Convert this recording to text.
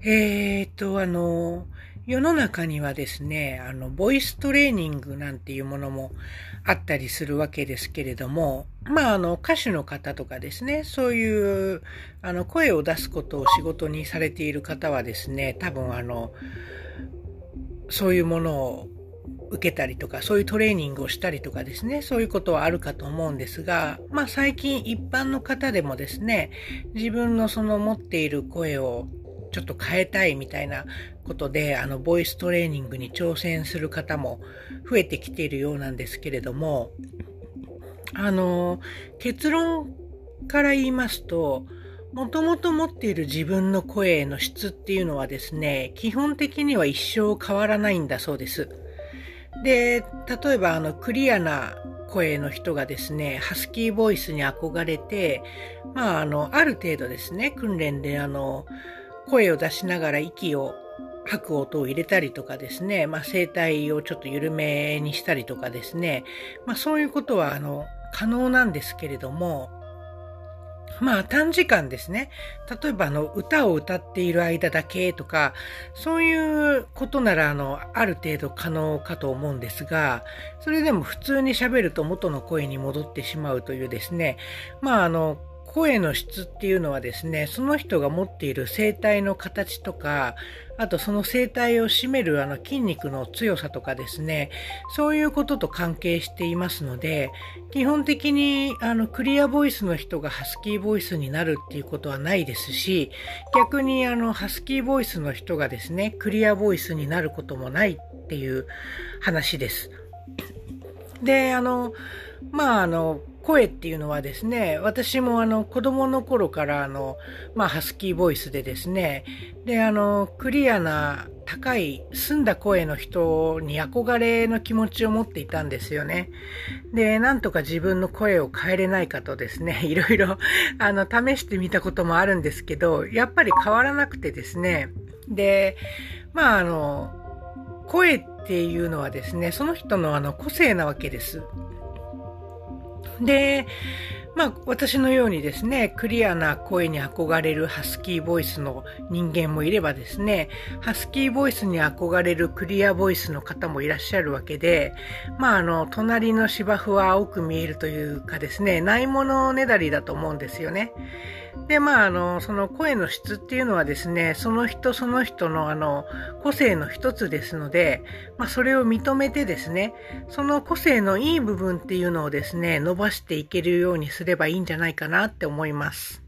えーと、あの、世の中にはですね、あの、ボイストレーニングなんていうものもあったりするわけですけれども、まあ、あの、歌手の方とかですね、そういう、あの、声を出すことを仕事にされている方はですね、多分あの、そういうものを受けたりとか、そういうトレーニングをしたりとかですね、そういうことはあるかと思うんですが、まあ最近一般の方でもですね、自分のその持っている声をちょっと変えたいみたいなことで、あの、ボイストレーニングに挑戦する方も増えてきているようなんですけれども、あの、結論から言いますと、もともと持っている自分の声の質っていうのはですね、基本的には一生変わらないんだそうです。で、例えばあの、クリアな声の人がですね、ハスキーボイスに憧れて、まああの、ある程度ですね、訓練であの、声を出しながら息を吐く音を入れたりとかですね、まあ、声帯をちょっと緩めにしたりとかですね、まあ、そういうことは、あの、可能なんですけれども、まあ短時間ですね。例えばあの歌を歌っている間だけとか、そういうことならあの、ある程度可能かと思うんですが、それでも普通に喋ると元の声に戻ってしまうというですね、まああの、声の質っていうのはですね、その人が持っている声帯の形とか、あとその声帯を占めるあの筋肉の強さとかですね、そういうことと関係していますので、基本的にあのクリアボイスの人がハスキーボイスになるっていうことはないですし、逆にあのハスキーボイスの人がですね、クリアボイスになることもないっていう話です。で、あの、まああの、声っていうのはですね、私もあの子供の頃からあの、まあハスキーボイスでですね、であの、クリアな高い澄んだ声の人に憧れの気持ちを持っていたんですよね。で、なんとか自分の声を変えれないかとですね、いろいろあの試してみたこともあるんですけど、やっぱり変わらなくてですね、で、まああの、声っていうのはですね、その人のあの個性なわけです。で、まあ私のようにですね、クリアな声に憧れるハスキーボイスの人間もいればですね、ハスキーボイスに憧れるクリアボイスの方もいらっしゃるわけで、まああの、隣の芝生は青く見えるというかですね、ないものねだりだと思うんですよね。で、まあ、あの、その声の質っていうのはですね、その人その人のあの、個性の一つですので、まあ、それを認めてですね、その個性のいい部分っていうのをですね、伸ばしていけるようにすればいいんじゃないかなって思います。